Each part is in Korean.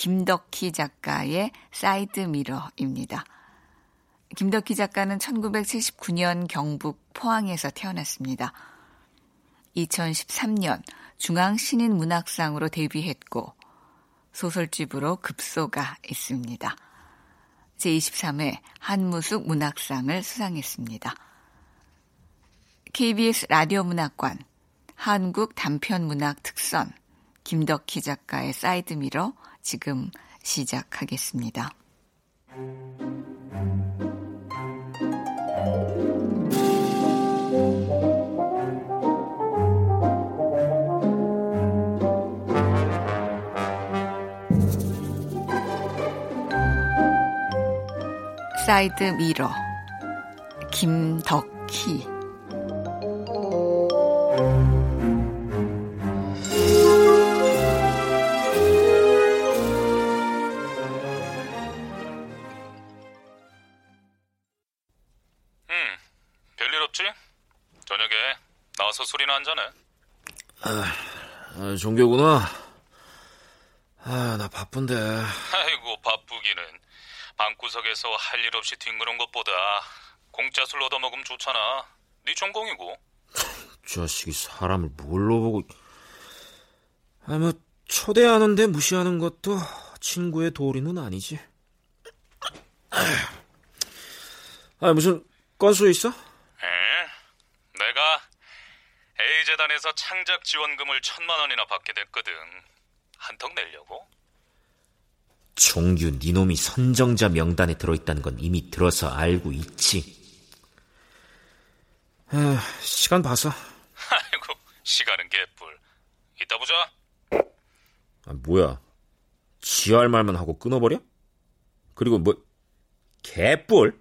김덕희 작가의 사이드 미러입니다. 김덕희 작가는 1979년 경북 포항에서 태어났습니다. 2013년 중앙신인문학상으로 데뷔했고 소설집으로 급소가 있습니다. 제23회 한무숙 문학상을 수상했습니다. KBS 라디오 문학관 한국 단편 문학 특선 김덕희 작가의 사이드미러 지금 시작하겠습니다. 사이드 미러 김덕희 종교구나. 아, 나 바쁜데. 아이고 바쁘기는 방구석에서 할 일 없이 뒹구는 것보다 공짜 술 얻어먹으면 좋잖아. 네 전공이고. 자식이 사람을 뭘로 보고. 아, 뭐, 초대하는데 무시하는 것도 친구의 도리는 아니지. 아, 무슨 건수 있어? 에? 내가 A재단에서 창작 지원금을 천만 원이나 받게 됐거든. 한턱 내려고? 종규 니놈이 선정자 명단에 들어있다는 건 이미 들어서 알고 있지. 아, 시간 봐서. 아이고 시간은 개뿔. 이따 보자. 아, 뭐야? 지할 말만 하고 끊어버려? 그리고 뭐, 개뿔?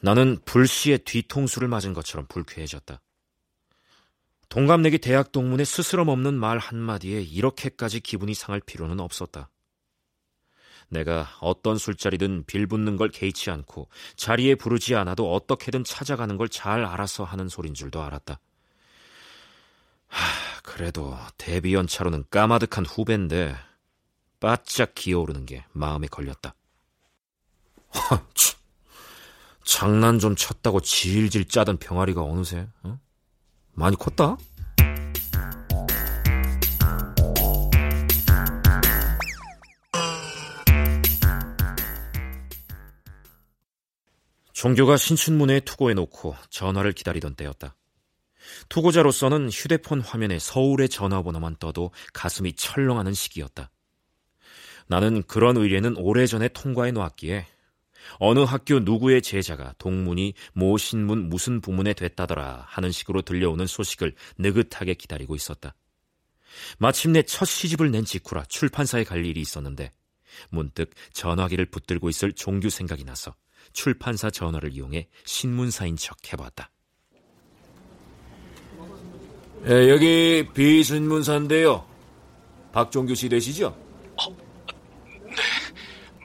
나는 불시에 뒤통수를 맞은 것처럼 불쾌해졌다. 동갑내기 대학 동문의 스스럼 없는 말 한마디에 이렇게까지 기분이 상할 필요는 없었다. 내가 어떤 술자리든 빌붙는 걸 개의치 않고 자리에 부르지 않아도 어떻게든 찾아가는 걸 잘 알아서 하는 소린 줄도 알았다. 하, 그래도 데뷔 연차로는 까마득한 후배인데 바짝 기어오르는 게 마음에 걸렸다. 하, 참. 장난 좀 쳤다고 질질 짜던 병아리가 어느새 어? 많이 컸다? 종교가 신춘문예에 투고해놓고 전화를 기다리던 때였다. 투고자로서는 휴대폰 화면에 서울의 전화번호만 떠도 가슴이 철렁하는 시기였다. 나는 그런 의뢰는 오래전에 통과해 놓았기에 어느 학교 누구의 제자가 동문이 모 신문 무슨 부문에 됐다더라 하는 식으로 들려오는 소식을 느긋하게 기다리고 있었다. 마침내 첫 시집을 낸 직후라 출판사에 갈 일이 있었는데 문득 전화기를 붙들고 있을 종규 생각이 나서 출판사 전화를 이용해 신문사인 척 해봤다. 예, 여기 비신문사인데요. 박종규 씨 되시죠?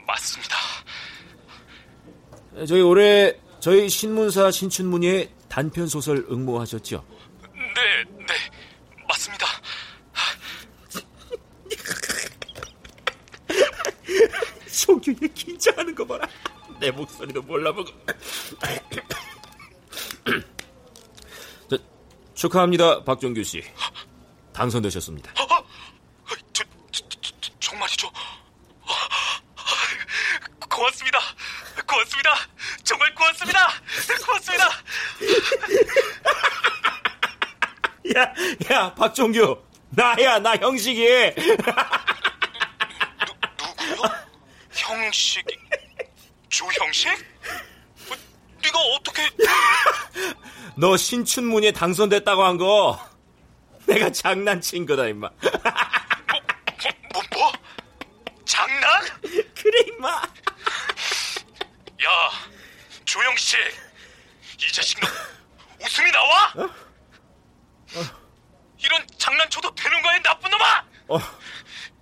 맞습니다. 저희 올해 저희 신문사 신춘문예에 단편 소설 응모하셨죠? 네, 네, 맞습니다. 얘 긴장하는 거 봐라. 내 목소리도 몰라보고. 저, 축하합니다, 박종규 씨. 당선되셨습니다. 어, 저, 저, 저, 정말이죠? 고맙습니다. 고맙습니다. 정말 고맙습니다. 고맙습니다. 야, 야, 박종규. 나야, 나 형식이. 누구요? 형식? 조형식? 어, 네가 어떻게? 너 신춘문예 당선됐다고 한 거. 내가 장난친 거다. 뭐, 뭐, 뭐? 임마. 조영식, 이 자식 너 웃음이 나와? 어? 어. 이런 장난쳐도 되는 거야, 나쁜 놈아! 어,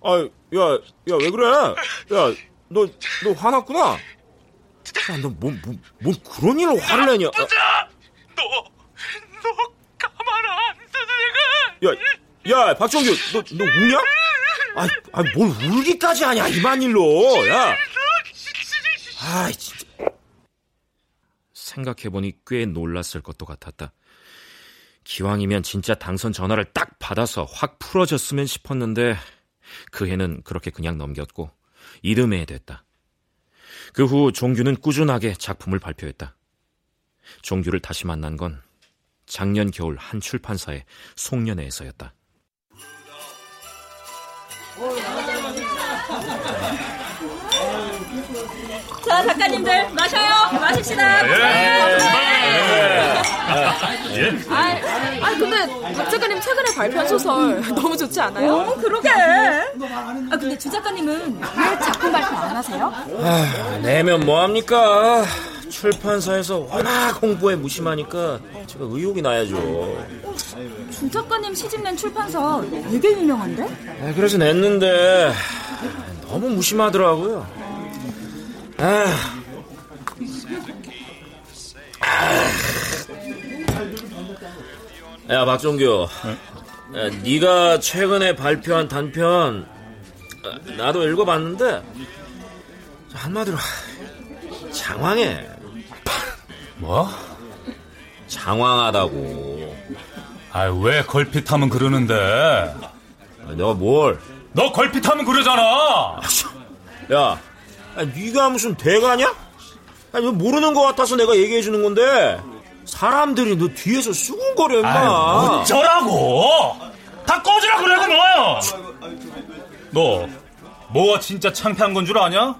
아, 야, 야, 왜 그래? 야, 너, 너 화났구나? 야, 너 뭐, 뭐, 뭐 그런 일로 화를 내냐? 보자! 너, 너 가만 안 둬도 내가. 야, 야, 박정규, 너, 너 우냐? 아, 아, 뭘 울기까지 하냐, 이만 일로. 야. 아, 진짜. 생각해보니 꽤 놀랐을 것도 같았다. 기왕이면 진짜 당선 전화를 딱 받아서 확 풀어졌으면 싶었는데 그 해는 그렇게 그냥 넘겼고 이듬해에 됐다. 그 후 종규는 꾸준하게 작품을 발표했다. 종규를 다시 만난 건 작년 겨울 한 출판사의 송년회에서였다. 자, 작가님들 마셔요. 마십시다. 예. 예. 아, 아, 근데 박 작가님 최근에 발표한 소설 너무 좋지 않아요? 어, 그러게. 아, 근데 주 작가님은 왜 작품 발표 안 하세요? 아, 내면 뭐 합니까? 출판사에서 워낙 홍보에 무심하니까 제가 의욕이 나야죠. 주 작가님 시집 낸 출판사 되게 유명한데? 아, 그래서 냈는데 너무 무심하더라고요. 아. 야 박종규, 야, 네가 최근에 발표한 단편 나도 읽어봤는데 한마디로 장황해. 뭐? 장황하다고. 아, 왜 걸핏하면 그러는데? 내가 뭘? 너 걸핏하면 그러잖아. 야, 네가 무슨 대가냐? 아니, 모르는 것 같아서 내가 얘기해 주는 건데 사람들이 너 뒤에서 수군거려 임마. 어쩌라고? 다 꺼지라 그래고 너. 너 뭐가 진짜 창피한 건 줄 아냐?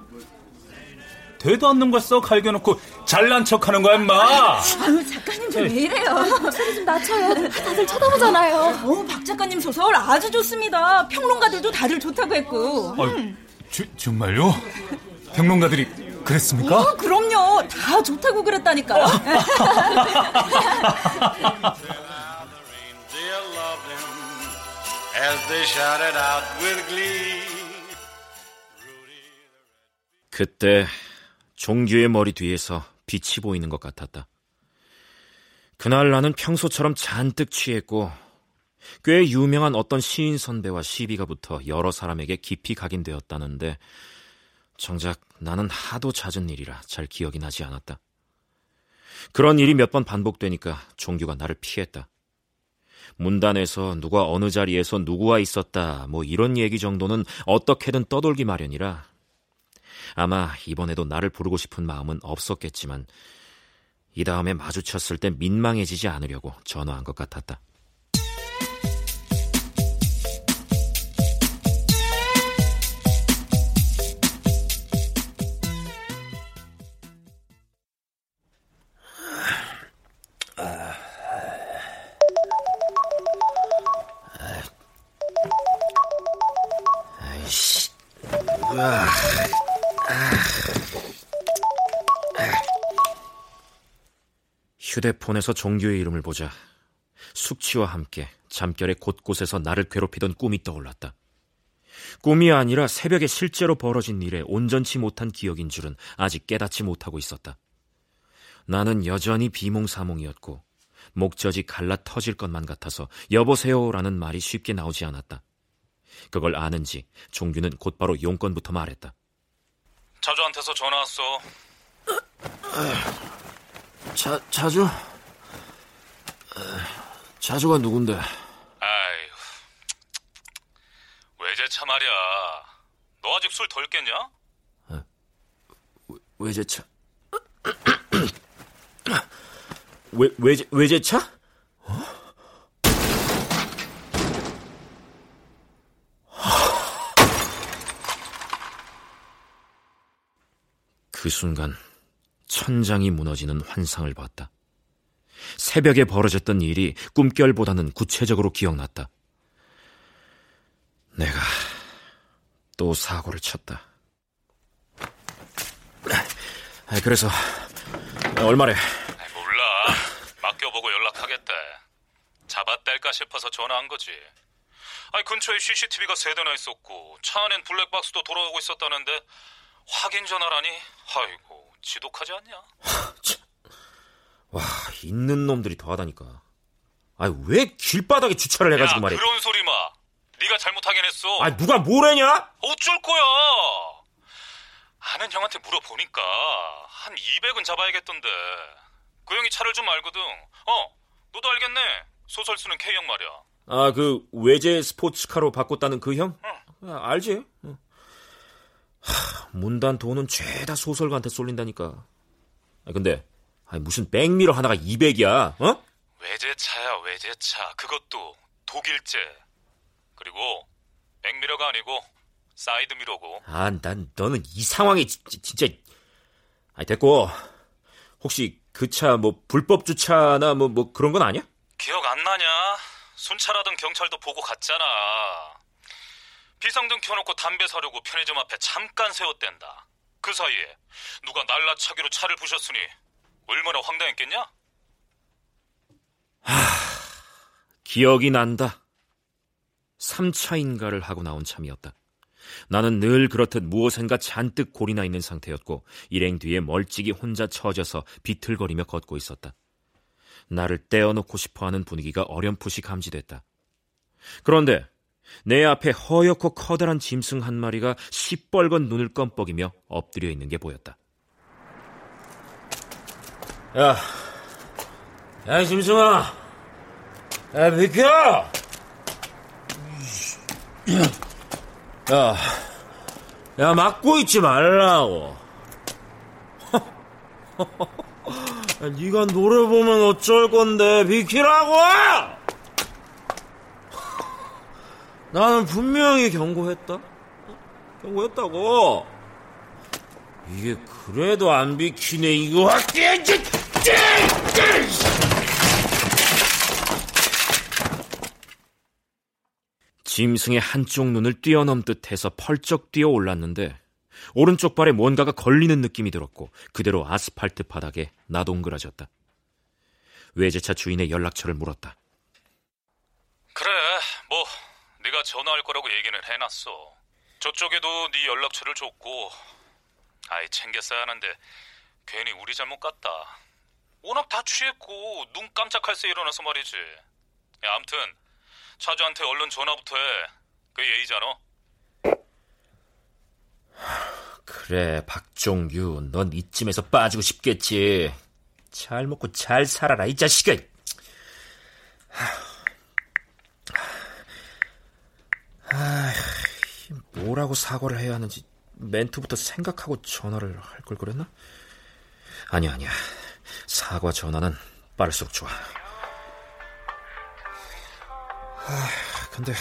되도 않는 걸 써 갈겨놓고 잘난 척하는 거야 임마. 아유 작가님 좀 왜 이래요? 목소리 좀 낮춰요. 다들 쳐다보잖아요. 어, 박 작가님 소설 아주 좋습니다. 평론가들도 다들 좋다고 했고. 아, 주, 정말요? 평론가들이 그랬습니까? 어, 그럼요. 다 좋다고 그랬다니까요. 그때 종규의 머리 뒤에서 빛이 보이는 것 같았다. 그날 나는 평소처럼 잔뜩 취했고 꽤 유명한 어떤 시인 선배와 시비가 붙어 여러 사람에게 깊이 각인되었다는데 정작 나는 하도 잦은 일이라 잘 기억이 나지 않았다. 그런 일이 몇 번 반복되니까 종규가 나를 피했다. 문단에서 누가 어느 자리에서 누구와 있었다, 뭐 이런 얘기 정도는 어떻게든 떠돌기 마련이라 아마 이번에도 나를 부르고 싶은 마음은 없었겠지만 이 다음에 마주쳤을 때 민망해지지 않으려고 전화한 것 같았다. 휴대폰에서 종규의 이름을 보자 숙취와 함께 잠결에 곳곳에서 나를 괴롭히던 꿈이 떠올랐다. 꿈이 아니라 새벽에 실제로 벌어진 일에 온전치 못한 기억인 줄은 아직 깨닫지 못하고 있었다. 나는 여전히 비몽사몽이었고 목젖이 갈라 터질 것만 같아서 여보세요라는 말이 쉽게 나오지 않았다. 그걸 아는지 종규는 곧바로 용건부터 말했다. 자주한테서 전화 왔어. 자, 자주? 자주가 누군데? 아휴, 외제차 말이야. 너 아직 술 덜 깼냐? 어? 외제차? 외, 외제, 외제차? 그 순간 천장이 무너지는 환상을 봤다. 새벽에 벌어졌던 일이 꿈결보다는 구체적으로 기억났다. 내가 또 사고를 쳤다. 그래서 얼마래? 몰라. 맡겨보고 연락하겠대. 잡았달까 싶어서 전화한 거지. 아니 근처에 CCTV가 세 대나 있었고 차 안엔 블랙박스도 돌아가고 있었다는데 확인 전화라니. 아이고 지독하지 않냐? 와, 있는 놈들이 더하다니까. 아니, 왜 길바닥에 주차를 해가지고 야, 말이야. 그런 소리 마. 네가 잘못하긴 했어. 아니, 누가 뭐래냐? 어쩔 거야. 아는 형한테 물어보니까 한 200은 잡아야겠던데. 그 형이 차를 좀 알거든. 어, 너도 알겠네. 소설 쓰는 K형 말이야. 아, 그 외제 스포츠카로 바꿨다는 그 형? 아, 알지? 응. 하, 문단 돈은 죄다 소설가한테 쏠린다니까. 아, 근데 아니, 무슨 백미러 하나가 200이야? 어? 외제차야 외제차. 그것도 독일제. 그리고 백미러가 아니고 사이드미러고. 아, 난 너는 이 상황에 지- 지- 진짜 아니 됐고 혹시 그 차 뭐 불법 주차나 뭐뭐 그런 건 아니야? 기억 안 나냐? 순찰하던 경찰도 보고 갔잖아. 비상등 켜놓고 담배 사려고 편의점 앞에 잠깐 세웠댄다. 그 사이에 누가 날라차기로 차를 부셨으니 얼마나 황당했겠냐? 기억이 난다. 3차인가를 하고 나온 참이었다. 나는 늘 그렇듯 무엇인가 잔뜩 골이나 있는 상태였고 일행 뒤에 멀찍이 혼자 처져서 비틀거리며 걷고 있었다. 나를 떼어놓고 싶어하는 분위기가 어렴풋이 감지됐다. 그런데 내 앞에 허옇고 커다란 짐승 한 마리가 시뻘건 눈을 껌뻑이며 엎드려 있는 게 보였다. 야, 야, 짐승아. 야, 비켜! 야, 야, 막고 있지 말라고. 야, 네가 노래 보면 어쩔 건데, 비키라고! 나는 분명히 경고했다. 경고했다고. 이게 그래도 안 비키네, 이거 할게! 짐승의 한쪽 눈을 뛰어넘듯 해서 펄쩍 뛰어 올랐는데 오른쪽 발에 뭔가가 걸리는 느낌이 들었고 그대로 아스팔트 바닥에 나동그라졌다. 외제차 주인의 연락처를 물었다. 그래, 뭐 네가 전화할 거라고 얘기는 해놨어. 저쪽에도 네 연락처를 줬고, 아이 챙겼어야 하는데 괜히 우리 잘못 같다. 워낙 다 취했고 눈 깜짝할 새 일어나서 말이지. 야, 암튼 차주한테 얼른 전화부터 해. 그 예의잖아. 그래, 박종규, 넌 이쯤에서 빠지고 싶겠지. 잘 먹고 잘 살아라, 이 자식아. 아, 뭐라고 사과를 해야 하는지 멘트부터 생각하고 전화를 할 걸 그랬나? 아니야, 아니야. 사과 전화는 빠를수록 좋아. 아, 근데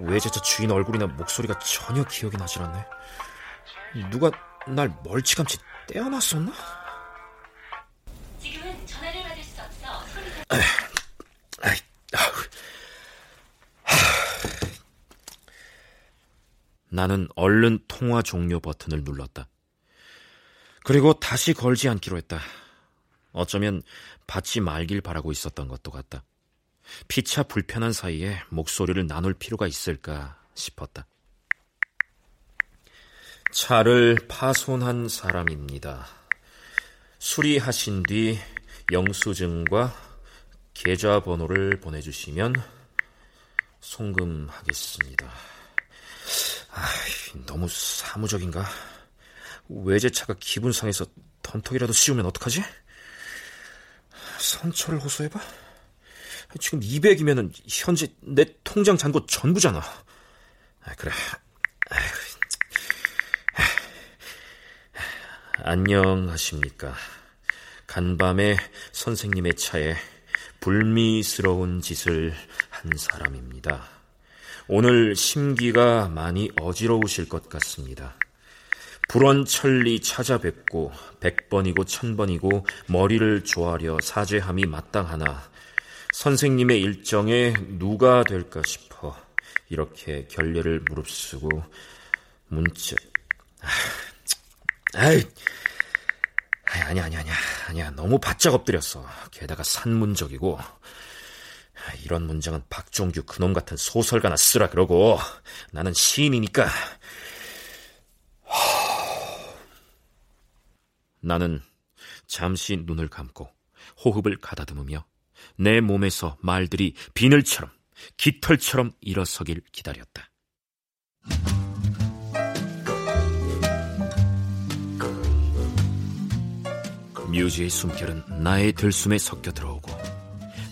외제차 주인 얼굴이나 목소리가 전혀 기억이 나질 않네. 누가 날 멀찌감치 떼어놨었나? 지금은 전화를 받을 수 없어 소리가 아이, 아 나는 얼른 통화 종료 버튼을 눌렀다. 그리고 다시 걸지 않기로 했다. 어쩌면 받지 말길 바라고 있었던 것도 같다. 피차 불편한 사이에 목소리를 나눌 필요가 있을까 싶었다. 차를 파손한 사람입니다. 수리하신 뒤 영수증과 계좌번호를 보내주시면 송금하겠습니다. 아, 너무 사무적인가? 외제차가 기분 상해서 던턱이라도 씌우면 어떡하지? 선처를 호소해봐? 지금 200이면은 현재 내 통장 잔고 전부잖아. 아, 그래. 아이고. 안녕하십니까. 간밤에 선생님의 차에 불미스러운 짓을 한 사람입니다. 오늘 심기가 많이 어지러우실 것 같습니다. 불원천리 찾아뵙고 백번이고 천번이고 머리를 조아려 사죄함이 마땅하나 선생님의 일정에 누가 될까 싶어 이렇게 결례를 무릅쓰고 문자 아이, 아니, 아니, 아니, 아니야. 너무 바짝 엎드렸어. 게다가 산문적이고. 이런 문장은 박종규 그놈 같은 소설가나 쓰라 그러고. 나는 시인이니까. 나는 잠시 눈을 감고 호흡을 가다듬으며 내 몸에서 말들이 비늘처럼 깃털처럼 일어서길 기다렸다. 뮤즈의 숨결은 나의 들숨에 섞여 들어오고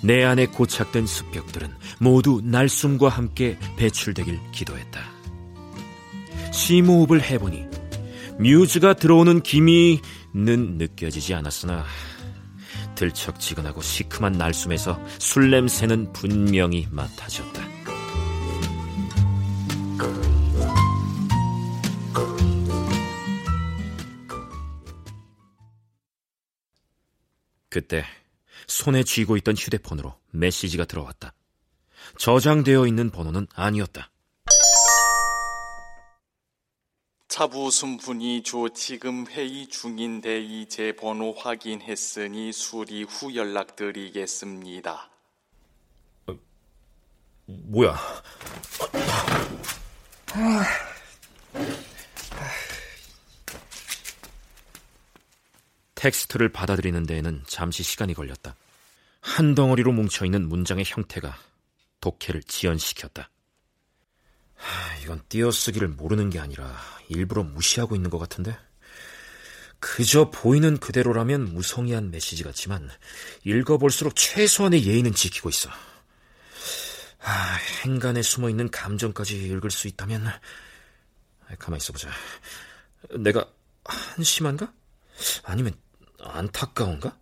내 안에 고착된 습벽들은 모두 날숨과 함께 배출되길 기도했다. 심호흡을 해보니 뮤즈가 들어오는 기미는 느껴지지 않았으나 들척지근하고 시큼한 날숨에서 술 냄새는 분명히 맡아졌다. 그때 손에 쥐고 있던 휴대폰으로 메시지가 들어왔다. 저장되어 있는 번호는 아니었다. 차부순 분이 조 지금 회의 중인데 이제 번호 확인했으니 수리 후 연락드리겠습니다. 뭐야? 텍스트를 받아들이는 데에는 잠시 시간이 걸렸다. 한 덩어리로 뭉쳐있는 문장의 형태가 독해를 지연시켰다. 하, 이건 띄어쓰기를 모르는 게 아니라 일부러 무시하고 있는 것 같은데? 그저 보이는 그대로라면 무성의한 메시지 같지만 읽어볼수록 최소한의 예의는 지키고 있어. 아, 행간에 숨어있는 감정까지 읽을 수 있다면 가만히 있어보자. 내가 한심한가? 아니면 안타까운가?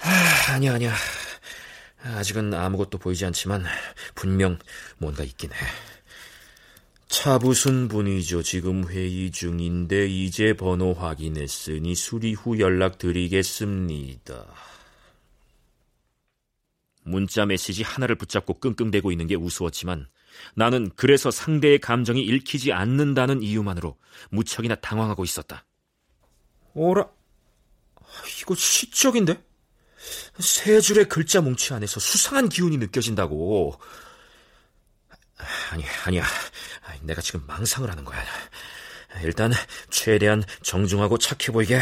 아, 아니야, 아니야. 아직은 아무것도 보이지 않지만 분명 뭔가 있긴 해. 차부순 분이죠. 지금 회의 중인데 이제 번호 확인했으니 수리 후 연락드리겠습니다. 문자 메시지 하나를 붙잡고 끙끙대고 있는 게 우스웠지만 나는 그래서 상대의 감정이 읽히지 않는다는 이유만으로 무척이나 당황하고 있었다. 어라? 이거 시적인데? 세 줄의 글자 뭉치 안에서 수상한 기운이 느껴진다고. 아니, 아니야. 내가 지금 망상을 하는 거야. 일단, 최대한 정중하고 착해 보이게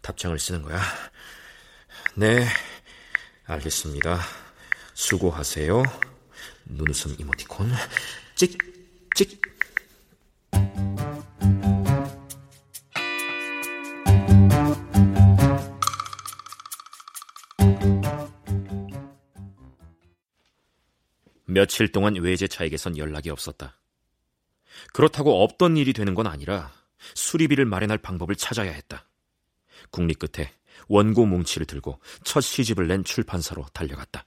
답장을 쓰는 거야. 네, 알겠습니다. 수고하세요. 눈웃음 이모티콘. 찍, 찍. 며칠 동안 외제차에게선 연락이 없었다. 그렇다고 없던 일이 되는 건 아니라 수리비를 마련할 방법을 찾아야 했다. 국립 끝에 원고 뭉치를 들고 첫 시집을 낸 출판사로 달려갔다.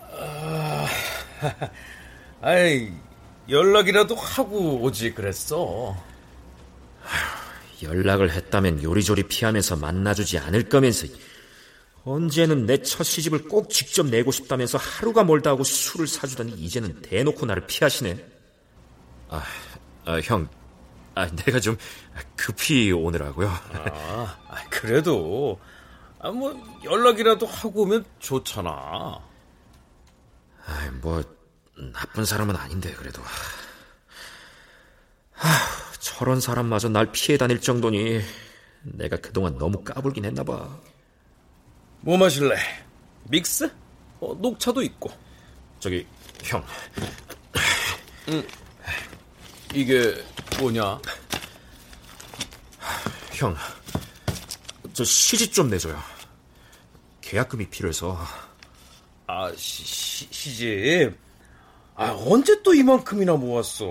아, 아이, 연락이라도 하고 오지 그랬어. 연락을 했다면 요리조리 피하면서 만나주지 않을 거면서 언제는 내 첫 시집을 꼭 직접 내고 싶다면서 하루가 멀다 하고 술을 사주더니 이제는 대놓고 나를 피하시네. 아, 아 형, 아, 내가 좀 급히 오느라고요. 아, 그래도 아, 뭐 연락이라도 하고 오면 좋잖아. 아, 뭐 나쁜 사람은 아닌데 그래도. 아, 저런 사람마저 날 피해 다닐 정도니 내가 그동안 너무 까불긴 했나 봐. 뭐 마실래? 믹스? 어, 녹차도 있고. 저기 형. 음, 이게 뭐냐? 형, 저 시집 좀 내줘요. 계약금이 필요해서. 아, 시, 시, 시집? 아, 언제 또 이만큼이나 모았어?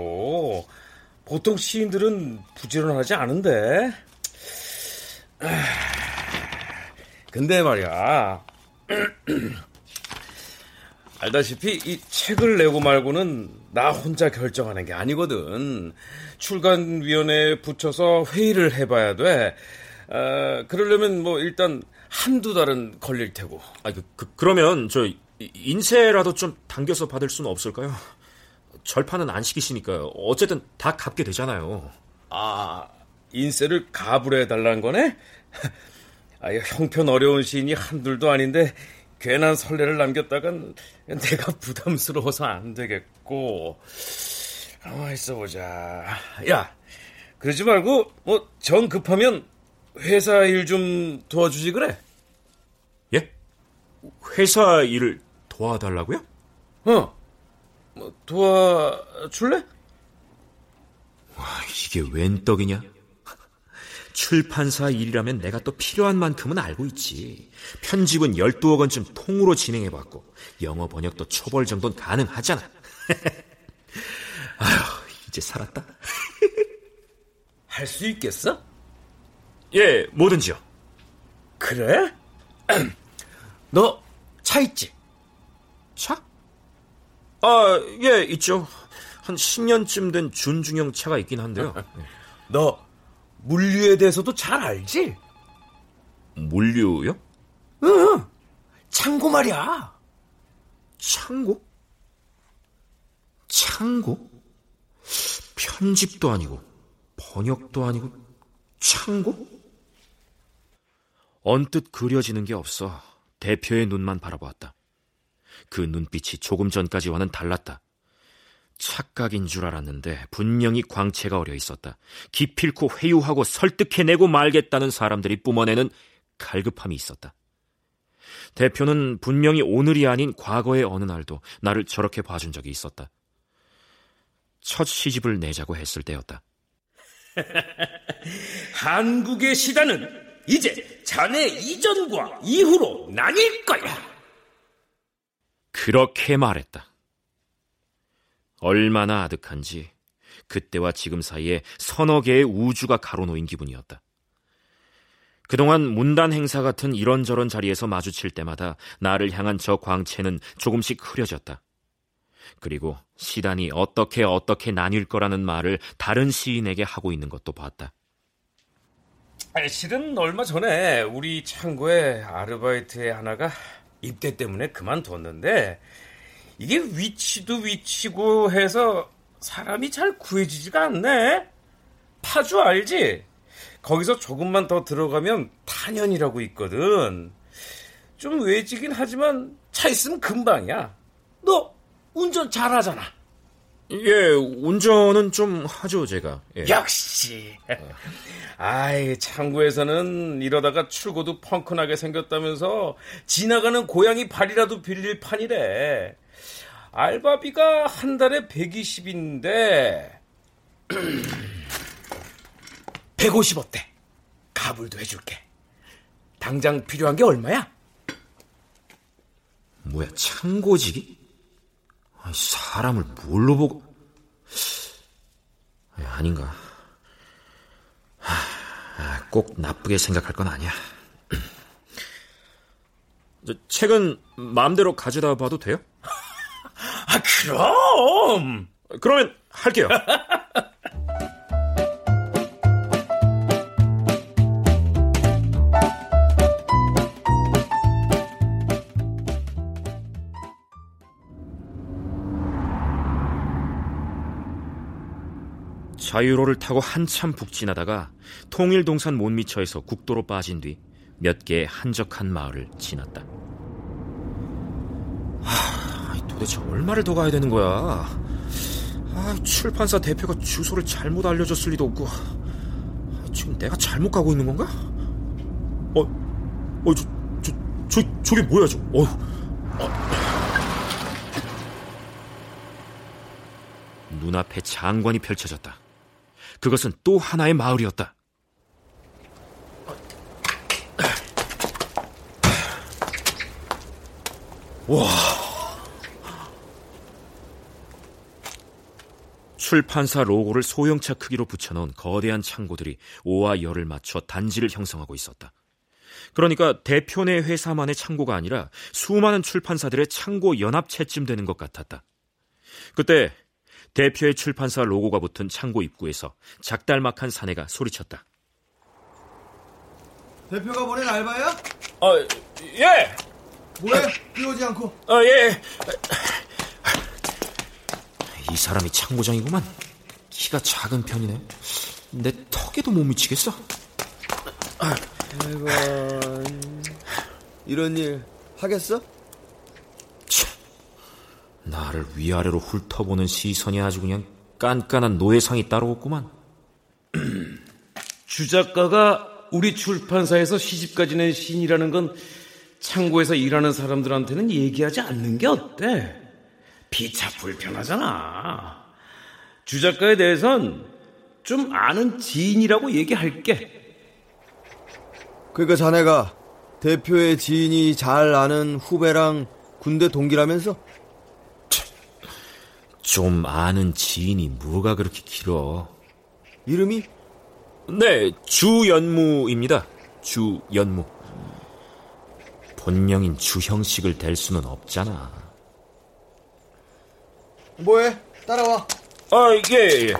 보통 시인들은 부지런하지 않은데. 근데 말이야. 알다시피 이 책을 내고 말고는 나 혼자 결정하는 게 아니거든. 출간위원회에 붙여서 회의를 해봐야 돼. 어, 그러려면 뭐 일단 한두 달은 걸릴 테고. 아, 그, 그 그러면 저 인쇄라도 좀 당겨서 받을 수는 없을까요? 절판은 안 시키시니까 어쨌든 다 갚게 되잖아요. 아, 인쇄를 가불해 달라는 거네? 아유, 형편 어려운 시인이 한둘도 아닌데 괜한 설레를 남겼다간 내가 부담스러워서 안 되겠고. 가만 있어 보자. 야, 그러지 말고 뭐 정 급하면 회사 일 좀 도와주지 그래. 예? 회사 일을 도와달라고요? 어. 뭐 도와줄래? 와, 이게 웬 떡이냐? 출판사 일이라면 내가 또 필요한 만큼은 알고 있지. 편집은 12억 원쯤 통으로 진행해봤고, 영어 번역도 초벌 정도는 가능하잖아. 아휴, 이제 살았다. 할 수 있겠어? 예, 뭐든지요. 그래? 너 차 있지? 차? 아, 예, 있죠. 한 10년쯤 된 준중형 차가 있긴 한데요. 너 물류에 대해서도 잘 알지? 물류요? 응. 창고 말이야. 창고? 창고? 편집도 아니고, 번역도 아니고, 창고? 언뜻 그려지는 게 없어 대표의 눈만 바라보았다. 그 눈빛이 조금 전까지와는 달랐다. 착각인 줄 알았는데 분명히 광채가 어려 있었다. 기필코 회유하고 설득해내고 말겠다는 사람들이 뿜어내는 갈급함이 있었다. 대표는 분명히 오늘이 아닌 과거의 어느 날도 나를 저렇게 봐준 적이 있었다. 첫 시집을 내자고 했을 때였다. 한국의 시대는 이제 자네 이전과 이후로 나뉠 거야. 그렇게 말했다. 얼마나 아득한지 그때와 지금 사이에 서너 개의 우주가 가로놓인 기분이었다. 그동안 문단 행사 같은 이런저런 자리에서 마주칠 때마다 나를 향한 저 광채는 조금씩 흐려졌다. 그리고 시단이 어떻게 어떻게 나뉠 거라는 말을 다른 시인에게 하고 있는 것도 봤다. 실은 얼마 전에 우리 창고에 아르바이트의 하나가 입대 때문에 그만뒀는데 이게 위치도 위치고 해서 사람이 잘 구해지지가 않네. 파주 알지? 거기서 조금만 더 들어가면 탄현이라고 있거든. 좀 외지긴 하지만 차 있으면 금방이야. 너 운전 잘하잖아. 예, 운전은 좀 하죠, 제가. 예. 역시. 아이, 창구에서는 이러다가 출고도 펑크나게 생겼다면서 지나가는 고양이 발이라도 빌릴 판이래. 알바비가 한 달에 120인데 150 어때? 가불도 해줄게. 당장 필요한 게 얼마야? 뭐야, 창고지기? 아니, 사람을 뭘로 보고. 아닌가. 하, 꼭 나쁘게 생각할 건 아니야. 저, 책은 마음대로 가져다 봐도 돼요? 아, 그럼! 그러면 할게요. 자유로를 타고 한참 북지나다가 통일동산 못미처에서 국도로 빠진 뒤 몇 개의 한적한 마을을 지났다. 하, 도대체 얼마를 더 가야 되는 거야? 아, 출판사 대표가 주소를 잘못 알려줬을 리도 없고 지금 내가 잘못 가고 있는 건가? 어, 어, 저, 저, 저, 저게 뭐야, 저? 어, 눈앞에 장관이 펼쳐졌다. 그것은 또 하나의 마을이었다. 와. 출판사 로고를 소형차 크기로 붙여놓은 거대한 창고들이 오와 열을 맞춰 단지를 형성하고 있었다. 그러니까 대표네 회사만의 창고가 아니라 수많은 출판사들의 창고 연합체쯤 되는 것 같았다. 그때 대표의 출판사 로고가 붙은 창고 입구에서 작달막한 사내가 소리쳤다. 대표가 보낸 알바야? 어, 예! 뭐해? 뛰어오지 않고. 어, 예. 이 사람이 창고장이구만. 키가 작은 편이네. 내 턱에도 못 미치겠어. 아이고, 이런 일 하겠어? 나를 위아래로 훑어보는 시선이 아주 그냥 깐깐한 노예상이 따로 없구만. 주 작가가 우리 출판사에서 시집가 지낸 신이라는 건 창고에서 일하는 사람들한테는 얘기하지 않는 게 어때? 피차 불편하잖아. 주 작가에 대해선 좀 아는 지인이라고 얘기할게. 그러니까 자네가 대표의 지인이 잘 아는 후배랑 군대 동기라면서? 좀 아는 지인이 뭐가 그렇게 길어? 이름이? 네, 주연무입니다. 주연무. 본명인 주형식을 댈 수는 없잖아. 뭐해? 따라와. 아, 예, 예.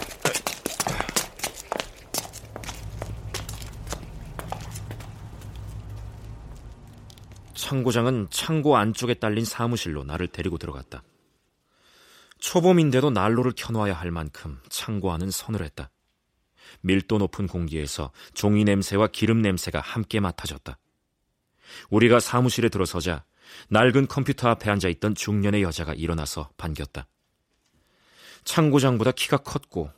창고장은 창고 안쪽에 딸린 사무실로 나를 데리고 들어갔다. 초봄인데도 난로를 켜놓아야 할 만큼 창고 안은 서늘했다. 밀도 높은 공기에서 종이 냄새와 기름 냄새가 함께 맡아졌다. 우리가 사무실에 들어서자 낡은 컴퓨터 앞에 앉아 있던 중년의 여자가 일어나서 반겼다. 창고장보다 키가 컸고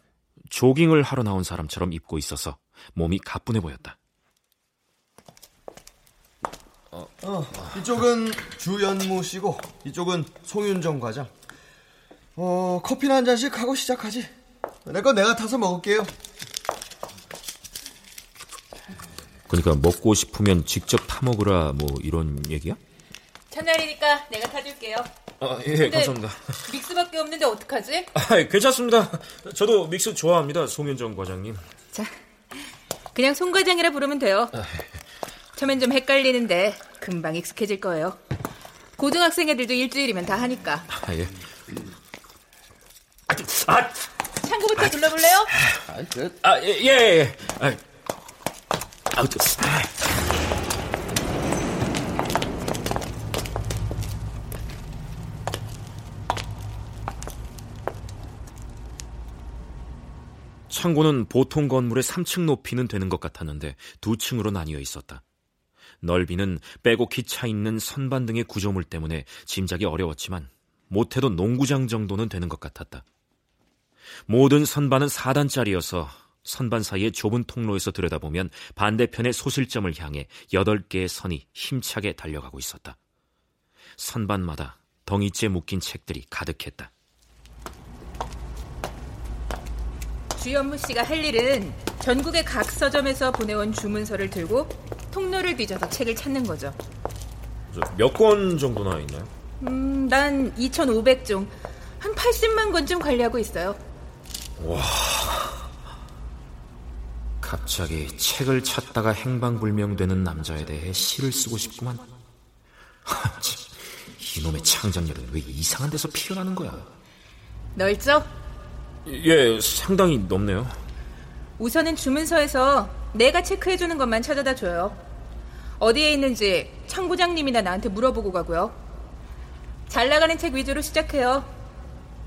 조깅을 하러 나온 사람처럼 입고 있어서 몸이 가뿐해 보였다. 어, 이쪽은 주연무 씨고 이쪽은 송윤정 과장. 어, 커피나 한 잔씩 하고 시작하지. 내 건 내가 타서 먹을게요. 그러니까 먹고 싶으면 직접 타 먹으라 뭐 이런 얘기야? 첫날이니까 내가 타줄게요. 아, 예, 감사합니다. 믹스밖에 없는데 어떡하지? 아, 괜찮습니다. 저도 믹스 좋아합니다, 송윤정 과장님. 자, 그냥 송 과장이라 부르면 돼요. 처음엔 좀 헷갈리는데 금방 익숙해질 거예요. 고등학생 애들도 일주일이면 다 하니까. 아, 예. 아, 창구부터 눌러볼래요? 아, 예, 예, 예. 아, 아우, 저, 아. 창고는 보통 건물의 3층 높이는 되는 것 같았는데 두 층으로 나뉘어 있었다. 넓이는 빼곡히 차 있는 선반 등의 구조물 때문에 짐작이 어려웠지만 못해도 농구장 정도는 되는 것 같았다. 모든 선반은 4단짜리여서 선반 사이의 좁은 통로에서 들여다보면 반대편의 소실점을 향해 8개의 선이 힘차게 달려가고 있었다. 선반마다 덩이째 묶인 책들이 가득했다. 주연무 씨가 할 일은 전국의 각 서점에서 보내온 주문서를 들고 통로를 뒤져서 책을 찾는 거죠. 몇 권 정도나 있나요? 음, 난 2,500종, 한 80만 권쯤 관리하고 있어요. 와. 갑자기 책을 찾다가 행방불명되는 남자에 대해 시를 쓰고 싶구만. 이놈의 창작력은 왜 이상한 데서 피어나는 거야? 넓죠? 예, 상당히 높네요. 우선은 주문서에서 내가 체크해주는 것만 찾아다 줘요. 어디에 있는지 창부장님이나 나한테 물어보고 가고요. 잘 나가는 책 위주로 시작해요.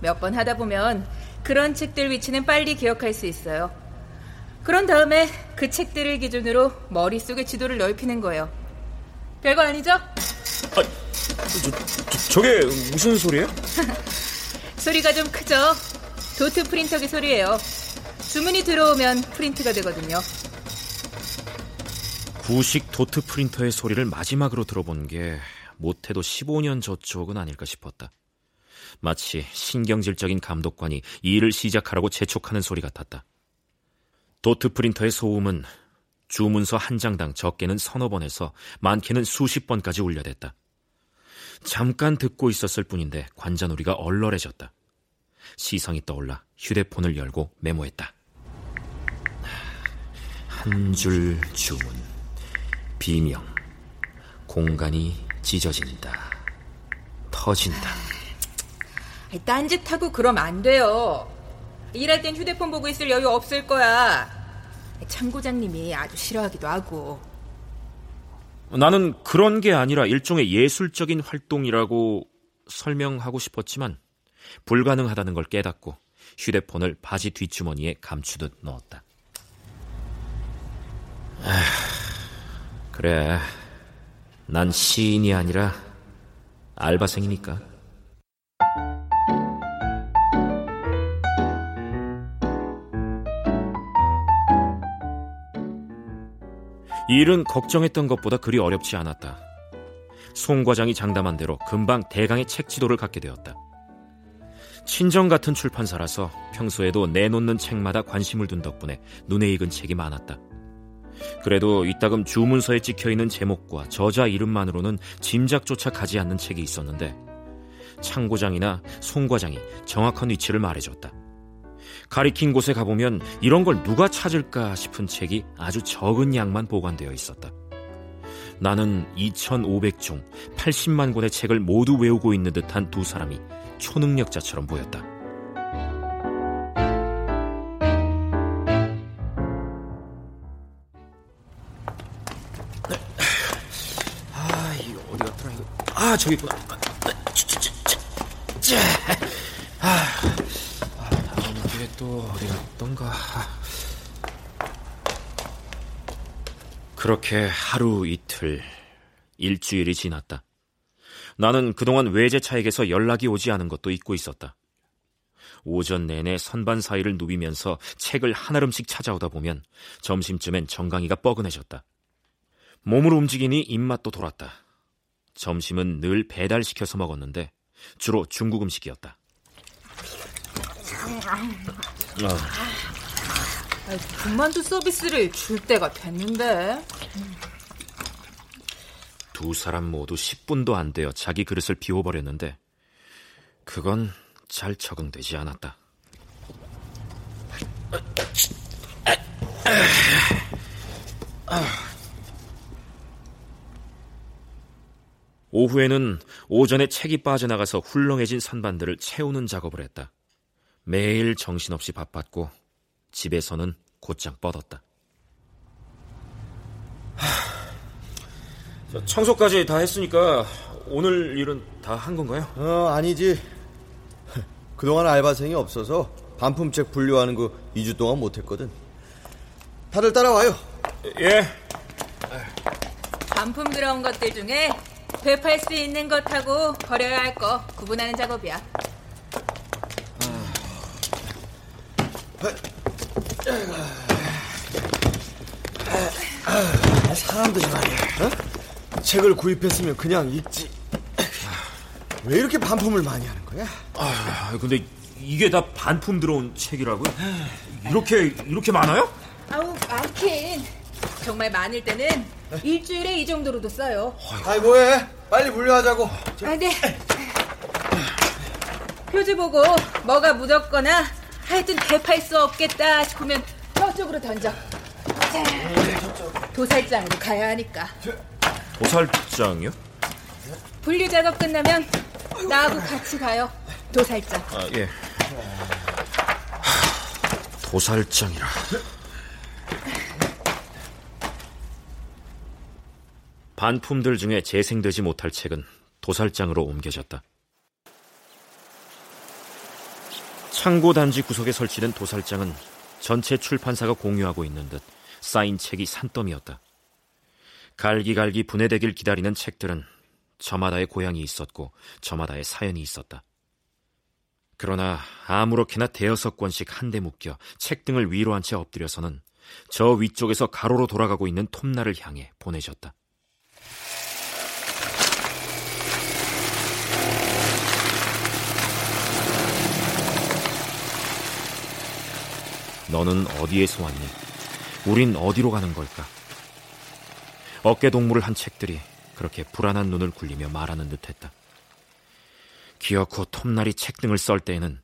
몇 번 하다 보면 그런 책들 위치는 빨리 기억할 수 있어요. 그런 다음에 그 책들을 기준으로 머릿속에 지도를 넓히는 거예요. 별거 아니죠? 아, 저, 저, 게 무슨 소리예요? 소리가 좀 크죠? 도트 프린터기 소리예요. 주문이 들어오면 프린트가 되거든요. 구식 도트 프린터의 소리를 마지막으로 들어본 게 못해도 15년 저쪽은 아닐까 싶었다. 마치 신경질적인 감독관이 일을 시작하라고 재촉하는 소리 같았다. 도트 프린터의 소음은 주문서 한 장당 적게는 서너 번에서 많게는 수십 번까지 울려댔다. 잠깐 듣고 있었을 뿐인데 관자놀이가 얼얼해졌다. 시성이 떠올라 휴대폰을 열고 메모했다. 한 줄 주문. 비명. 공간이 찢어진다. 터진다. 딴짓하고 그럼 안 돼요. 일할 땐 휴대폰 보고 있을 여유 없을 거야. 창고장님이 아주 싫어하기도 하고. 나는 그런 게 아니라 일종의 예술적인 활동이라고 설명하고 싶었지만 불가능하다는 걸 깨닫고 휴대폰을 바지 뒷주머니에 감추듯 넣었다. 그래. 난 시인이 아니라 알바생이니까. 일은 걱정했던 것보다 그리 어렵지 않았다. 송 과장이 장담한 대로 금방 대강의 책 지도를 갖게 되었다. 친정 같은 출판사라서 평소에도 내놓는 책마다 관심을 둔 덕분에 눈에 익은 책이 많았다. 그래도 이따금 주문서에 찍혀 있는 제목과 저자 이름만으로는 짐작조차 가지 않는 책이 있었는데 창고장이나 송과장이 정확한 위치를 말해줬다. 가리킨 곳에 가보면 이런 걸 누가 찾을까 싶은 책이 아주 적은 양만 보관되어 있었다. 나는 2,500종, 80만 권의 책을 모두 외우고 있는 듯한 두 사람이 초능력자처럼 보였다. 아, 이거 어디 갔더라, 이거. 아, 저기 있구나. 아, 다음 주에 또 어디 갔던가. 그렇게 하루 이틀, 일주일이 지났다. 나는 그동안 외제차에게서 연락이 오지 않은 것도 잊고 있었다. 오전 내내 선반 사이를 누비면서 책을 한아름씩 찾아오다 보면 점심쯤엔 정강이가 뻐근해졌다. 몸을 움직이니 입맛도 돌았다. 점심은 늘 배달시켜서 먹었는데 주로 중국 음식이었다. 군만두 서비스를 줄 때가 됐는데. 두 사람 모두 10분도 안 되어 자기 그릇을 비워버렸는데 그건 잘 적응되지 않았다. 오후에는 오전에 책이 빠져나가서 훌렁해진 선반들을 채우는 작업을 했다. 매일 정신없이 바빴고 집에서는 곧장 뻗었다. 청소까지 다 했으니까 오늘 일은 다 한 건가요? 어, 아니지. 그동안 알바생이 없어서 반품책 분류하는 거 2주 동안 못했거든. 다들 따라와요. 예. 반품 들어온 것들 중에 되팔 수 있는 것하고 버려야 할 거 구분하는 작업이야. 사람들이 말이야. 어? 책을 구입했으면 그냥 읽지. 왜 이렇게 반품을 많이 하는 거야? 아, 근데 이게 다 반품 들어온 책이라고요? 이렇게 이렇게 많아요? 아우 많긴. 정말 많을 때는 일주일에 이 정도로도 써요. 아이 뭐해? 빨리 분류하자고. 아, 네. 표지 보고 뭐가 묻었거나 하여튼 대팔 수 없겠다 싶으면 저쪽으로 던져. 자, 도살장으로 가야 하니까. 도살장이요? 분류 작업 끝나면 나하고 같이 가요. 도살장. 아, 예. 도살장이라. 반품들 중에 재생되지 못할 책은 도살장으로 옮겨졌다. 창고 단지 구석에 설치된 도살장은 전체 출판사가 공유하고 있는 듯 쌓인 책이 산더미였다. 갈기갈기 분해되길 기다리는 책들은 저마다의 고향이 있었고 저마다의 사연이 있었다. 그러나 아무렇게나 대여섯 권씩 한데 묶여 책 등을 위로 한 채 엎드려서는 저 위쪽에서 가로로 돌아가고 있는 톱날을 향해 보내졌다. 너는 어디에서 왔니? 우린 어디로 가는 걸까? 어깨 동무를 한 책들이 그렇게 불안한 눈을 굴리며 말하는 듯했다. 기어코 톱날이 책 등을 썰 때에는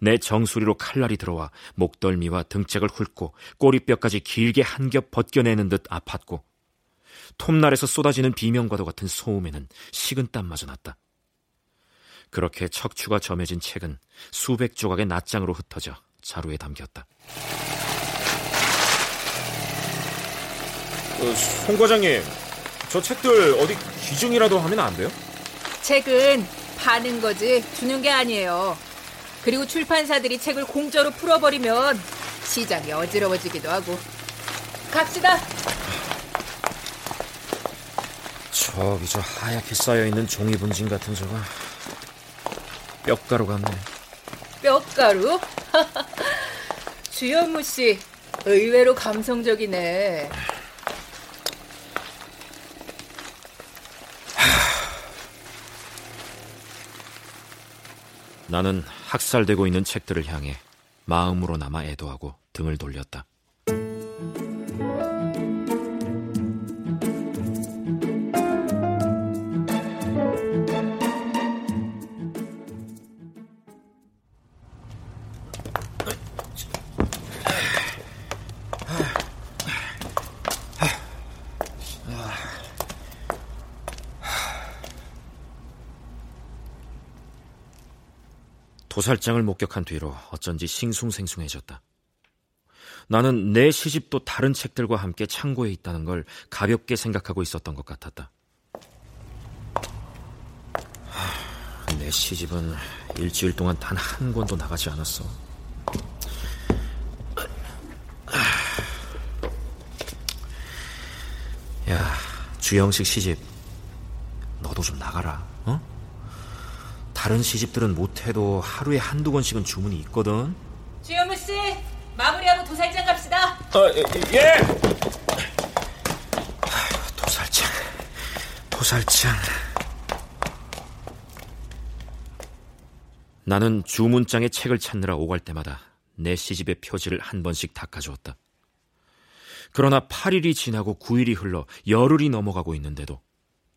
내 정수리로 칼날이 들어와 목덜미와 등짝을 훑고 꼬리뼈까지 길게 한 겹 벗겨내는 듯 아팠고 톱날에서 쏟아지는 비명과도 같은 소음에는 식은땀마저 났다. 그렇게 척추가 점해진 책은 수백 조각의 낱장으로 흩어져 자루에 담겼다. 어, 송 과장님, 저 책들 어디 기증이라도 하면 안 돼요? 책은 파는 거지 주는 게 아니에요. 그리고 출판사들이 책을 공짜로 풀어버리면 시장이 어지러워지기도 하고. 갑시다. 저기 저 하얗게 쌓여 있는 종이 분진 같은 저거 뼈가루 같네. 뼈가루? 주현무 씨, 의외로 감성적이네. 나는 학살되고 있는 책들을 향해 마음으로 남아 애도하고 등을 돌렸다. 도살장을 목격한 뒤로 어쩐지 싱숭생숭해졌다. 나는 내 시집도 다른 책들과 함께 창고에 있다는 걸 가볍게 생각하고 있었던 것 같았다. 하, 내 시집은 일주일 동안 단 한 권도 나가지 않았어. 야, 주영식 시집, 너도 좀 나가라, 어? 다른 시집들은 못해도 하루에 한두 권씩은 주문이 있거든. 주현무 씨, 마무리하고 도살장 갑시다. 아, 예. 도살장, 도살장. 나는 주문장에 책을 찾느라 오갈 때마다 내 시집의 표지를 한 번씩 닦아주었다. 그러나 8일이 지나고 9일이 흘러 열흘이 넘어가고 있는데도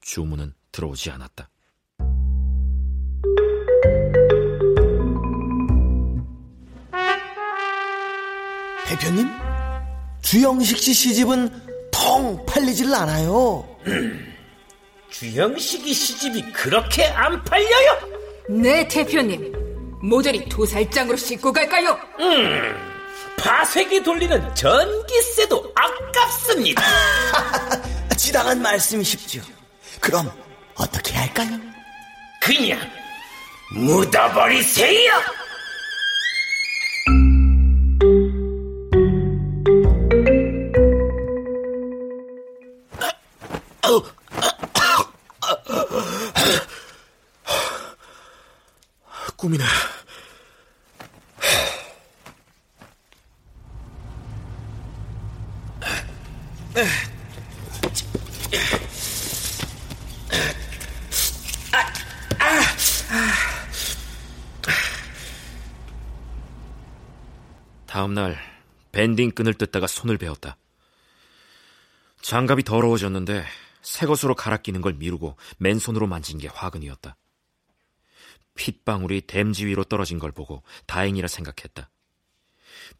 주문은 들어오지 않았다. 대표님? 주영식 씨 시집은 텅 팔리질 않아요. 주영식이 시집이 그렇게 안 팔려요? 네, 대표님. 모조리 도살장으로 싣고 갈까요? 파쇄기 돌리는 전기세도 아깝습니다. 지당한 말씀이십죠. 그럼 어떻게 할까요? 그냥 묻어버리세요. 꿈이네. 다음 날 밴딩 끈을 뜯다가 손을 베었다. 장갑이 더러워졌는데 새 것으로 갈아 끼는 걸 미루고 맨손으로 만진 게 화근이었다. 핏방울이 댐지 위로 떨어진 걸 보고 다행이라 생각했다.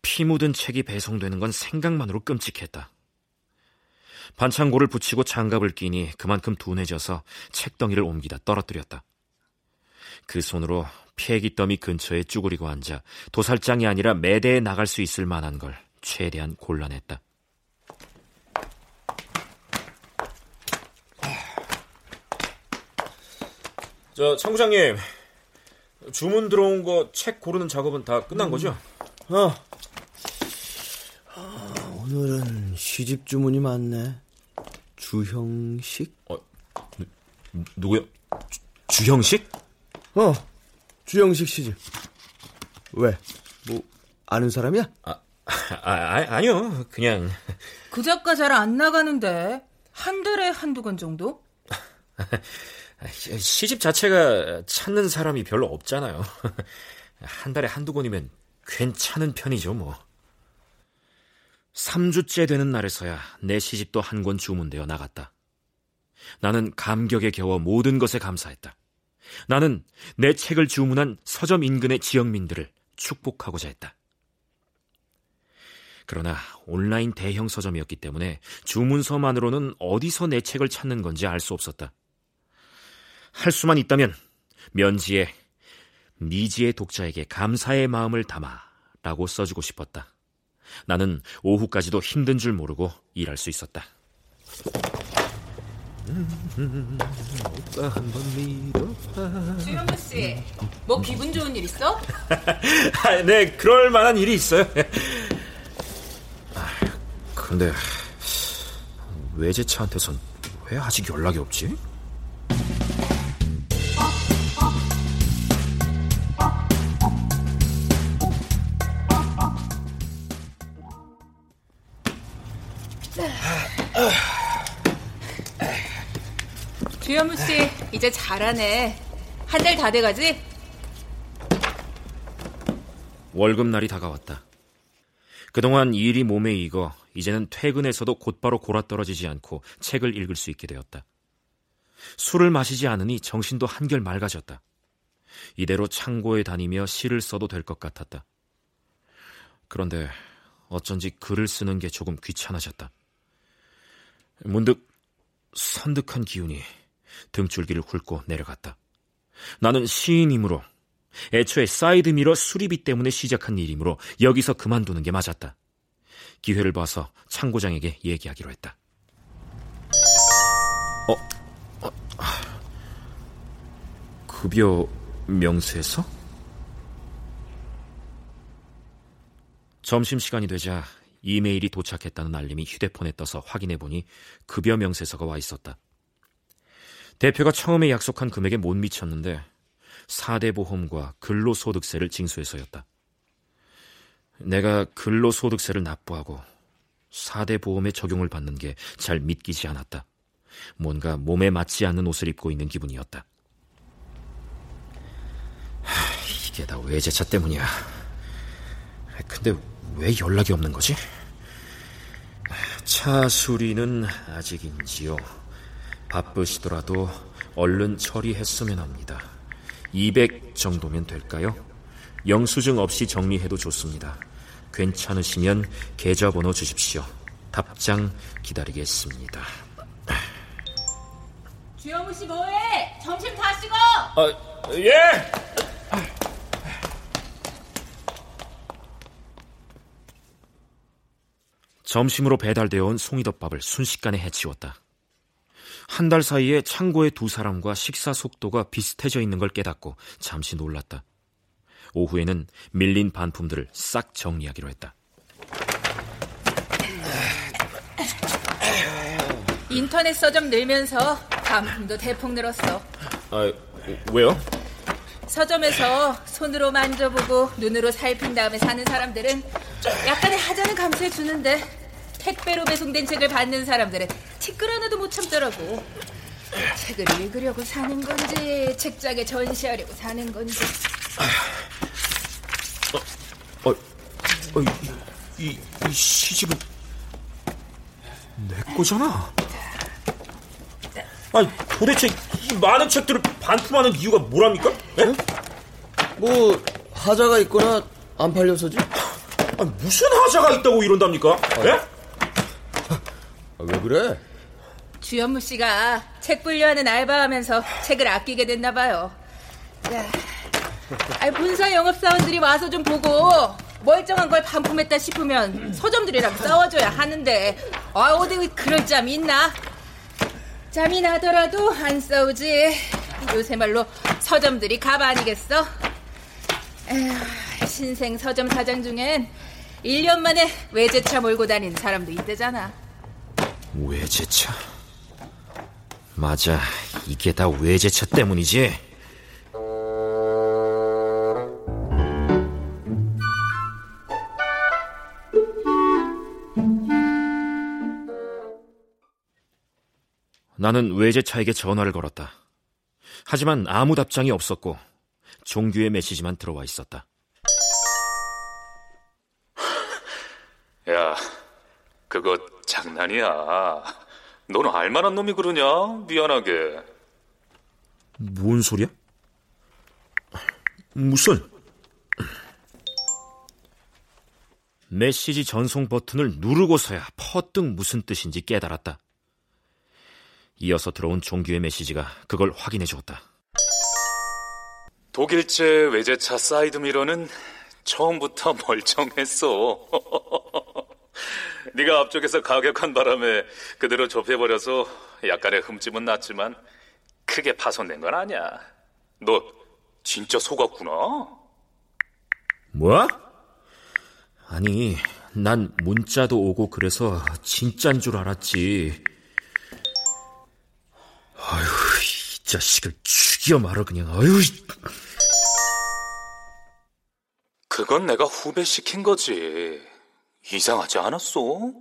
피 묻은 책이 배송되는 건 생각만으로 끔찍했다. 반창고를 붙이고 장갑을 끼니 그만큼 둔해져서 책덩이를 옮기다 떨어뜨렸다. 그 손으로 폐기 더미 근처에 쭈그리고 앉아 도살장이 아니라 매대에 나갈 수 있을 만한 걸 최대한 곤란했다. 저 청부장님 주문 들어온 거 책 고르는 작업은 다 끝난 거죠? 어. 아, 오늘은 시집 주문이 많네. 주형식? 누구야? 주, 주형식? 어. 주형식 시집. 왜? 뭐 아는 사람이야? 아, 아, 아니요. 그냥 그 작가 잘 안 나가는데 한 달에 한두 권 정도? 시집 자체가 찾는 사람이 별로 없잖아요. 한 달에 한두 권이면 괜찮은 편이죠, 뭐. 3주째 되는 날에서야 내 시집도 한 권 주문되어 나갔다. 나는 감격에 겨워 모든 것에 감사했다. 나는 내 책을 주문한 서점 인근의 지역민들을 축복하고자 했다. 그러나 온라인 대형 서점이었기 때문에 주문서만으로는 어디서 내 책을 찾는 건지 알 수 없었다. 할 수만 있다면 면지에 미지의 독자에게 감사의 마음을 담아 라고 써주고 싶었다. 나는 오후까지도 힘든 줄 모르고 일할 수 있었다. 주현무 씨, 뭐 기분 좋은 일 있어? 네, 그럴 만한 일이 있어요. 근데 외제차한테선 왜 아직 연락이 없지? 주현무 씨, 이제 잘하네. 한 달 다 돼가지? 월급날이 다가왔다. 그동안 일이 몸에 익어 이제는 퇴근해서도 곧바로 골아떨어지지 않고 책을 읽을 수 있게 되었다. 술을 마시지 않으니 정신도 한결 맑아졌다. 이대로 창고에 다니며 시를 써도 될 것 같았다. 그런데 어쩐지 글을 쓰는 게 조금 귀찮아졌다. 문득 선득한 기운이 등줄기를 훑고 내려갔다. 나는 시인이므로 애초에 사이드미러 수리비 때문에 시작한 일이므로 여기서 그만두는 게 맞았다. 기회를 봐서 창고장에게 얘기하기로 했다. 어, 어 급여 명세서? 점심시간이 되자 이메일이 도착했다는 알림이 휴대폰에 떠서 확인해 보니 급여 명세서가 와 있었다. 대표가 처음에 약속한 금액에 못 미쳤는데 4대 보험과 근로소득세를 징수해서였다. 내가 근로소득세를 납부하고 4대 보험의 적용을 받는 게 잘 믿기지 않았다. 뭔가 몸에 맞지 않는 옷을 입고 있는 기분이었다. 하, 이게 다 외제차 때문이야. 근데 왜 연락이 없는 거지? 차 수리는 아직인지요. 바쁘시더라도 얼른 처리했으면 합니다. 200 정도면 될까요? 영수증 없이 정리해도 좋습니다. 괜찮으시면 계좌번호 주십시오. 답장 기다리겠습니다. 주영우 씨 뭐해? 점심 다 식어! 아, 예! 점심으로 배달되어 온 송이덮밥을 순식간에 해치웠다. 한 달 사이에 창고의 두 사람과 식사 속도가 비슷해져 있는 걸 깨닫고 잠시 놀랐다. 오후에는 밀린 반품들을 싹 정리하기로 했다. 인터넷 서점 늘면서 반품도 대폭 늘었어. 아, 왜요? 서점에서 손으로 만져보고 눈으로 살핀 다음에 사는 사람들은 약간의 하자는 감수해 주는데 택배로 배송된 책을 받는 사람들은 티끌 하나도 못 참더라고. 책을 읽으려고 사는 건지 책장에 전시하려고 사는 건지. 어, 어, 이, 이, 이 시집은 내 거잖아. 아니 도대체 이 많은 책들을 반품하는 이유가 뭐랍니까? 예? 뭐 하자가 있거나 안 팔려서지? 아니, 무슨 하자가 있다고 이런답니까? 예? 아, 왜 그래? 주현무 씨가 책 분류하는 알바하면서 책을 아끼게 됐나 봐요. 야, 아니, 본사 영업사원들이 와서 좀 보고 멀쩡한 걸 반품했다 싶으면 서점들이랑 싸워줘야 하는데 아 어디 그럴 짬이 있나? 짬이 나더라도 안 싸우지. 요새 말로 서점들이 가반이겠어? 에휴, 신생 서점 사장 중엔 1년 만에 외제차 몰고 다니는 사람도 있대잖아. 외제차. 맞아, 이게 다 외제차 때문이지. 나는 외제차에게 전화를 걸었다. 하지만 아무 답장이 없었고 종규의 메시지만 들어와 있었다. 야, 그거 장난이야. 너는 알만한 놈이 그러냐? 미안하게. 뭔 소리야? 무슨? 메시지 전송 버튼을 누르고서야 퍼뜩 무슨 뜻인지 깨달았다. 이어서 들어온 종규의 메시지가 그걸 확인해 주었다. 독일제 외제차 사이드미러는 처음부터 멀쩡했어. 네가 앞쪽에서 가격한 바람에 그대로 좁혀버려서 약간의 흠집은 났지만 크게 파손된 건 아니야. 너 진짜 속았구나. 뭐야? 아니, 난 문자도 오고 그래서 진짠 줄 알았지. 아휴, 이 자식을 죽여 말어 그냥. 아유. 그건 내가 후배 시킨 거지. 이상하지 않았어?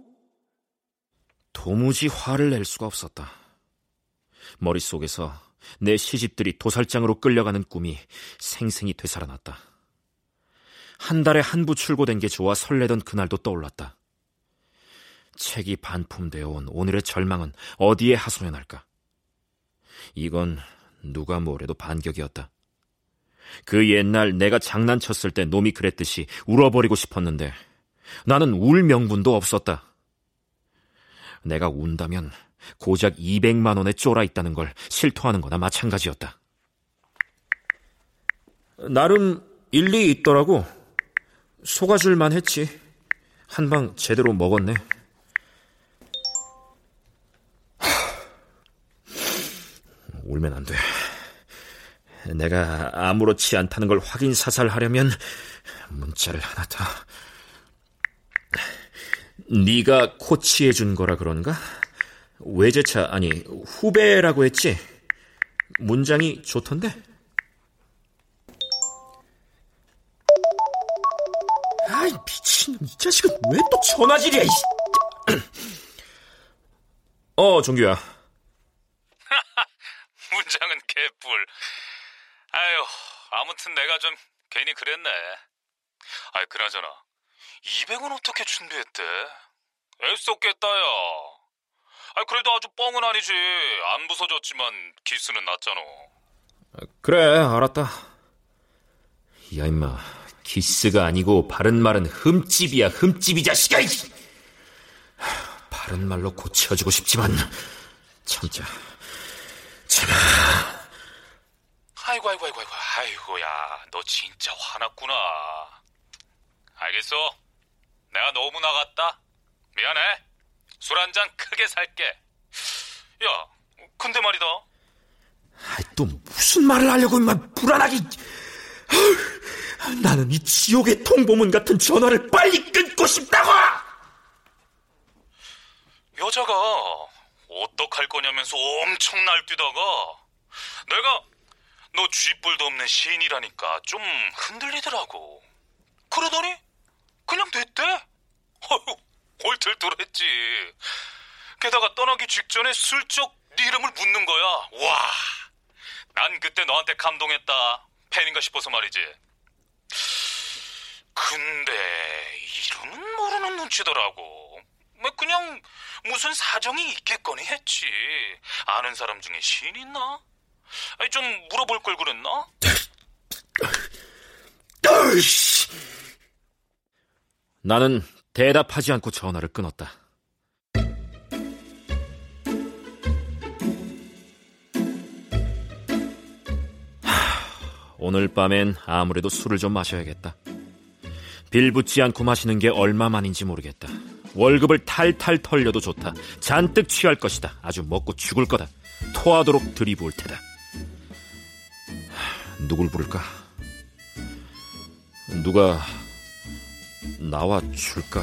도무지 화를 낼 수가 없었다. 머릿속에서 내 시집들이 도살장으로 끌려가는 꿈이 생생히 되살아났다. 한 달에 한 부 출고된 게 좋아 설레던 그날도 떠올랐다. 책이 반품되어 온 오늘의 절망은 어디에 하소연할까? 이건 누가 뭐래도 반격이었다. 그 옛날 내가 장난쳤을 때 놈이 그랬듯이 울어버리고 싶었는데 나는 울 명분도 없었다. 내가 운다면 고작 200만 원에 쫄아 있다는 걸 실토하는 거나 마찬가지였다. 나름 일리 있더라고. 속아줄만 했지. 한 방 제대로 먹었네. 울면 안 돼. 내가 아무렇지 않다는 걸 확인 사살하려면 문자를 하나 더. 네가 코치해 준 거라 그런가? 외제차 아니 후배라고 했지? 문장이 좋던데? 아이 미친 이 자식은 왜 또 전화질이야? 이... 어 정규야. 문장은 개뿔. 아유, 아무튼 내가 좀 괜히 그랬네. 아이, 그나저나, 200원 어떻게 준비했대? 애썼겠다, 야. 아 그래도 아주 뻥은 아니지. 안 부서졌지만 기스는 났잖아. 그래, 알았다. 야, 임마. 기스가 아니고 바른 말은 흠집이야, 흠집이 자식아! 바른 말로 고쳐주고 싶지만 참자. 참아. 아이고, 아이고, 아이고, 아이고, 아이고야. 너 진짜 화났구나. 알겠어. 내가 너무 나갔다. 미안해. 술 한 잔 크게 살게. 야, 근데 말이다. 아이, 또 무슨 말을 하려고 임마 불안하게. 나는 이 지옥의 통보문 같은 전화를 빨리 끊고 싶다고! 여자가 어떡할 거냐면서 엄청 날뛰다가 내가 너 쥐뿔도 없는 시인이라니까 좀 흔들리더라고. 그러더니 그냥 됐대. 어휴, 얼틀떨했지. 게다가 떠나기 직전에 슬쩍 네 이름을 묻는 거야. 와, 난 그때 너한테 감동했다. 팬인가 싶어서 말이지. 근데 이름은 모르는 눈치더라고. 뭐 그냥 무슨 사정이 있겠거니 했지. 아는 사람 중에 시인 있나? 아니 좀 물어볼 걸 그랬나? 나는 대답하지 않고 전화를 끊었다. 오늘 밤엔 아무래도 술을 좀 마셔야겠다. 빌 붙지 않고 마시는 게 얼마만인지 모르겠다. 월급을 탈탈 털려도 좋다. 잔뜩 취할 것이다. 아주 먹고 죽을 거다. 토하도록 들이부을 테다. 누굴 부를까? 누가 나와 줄까?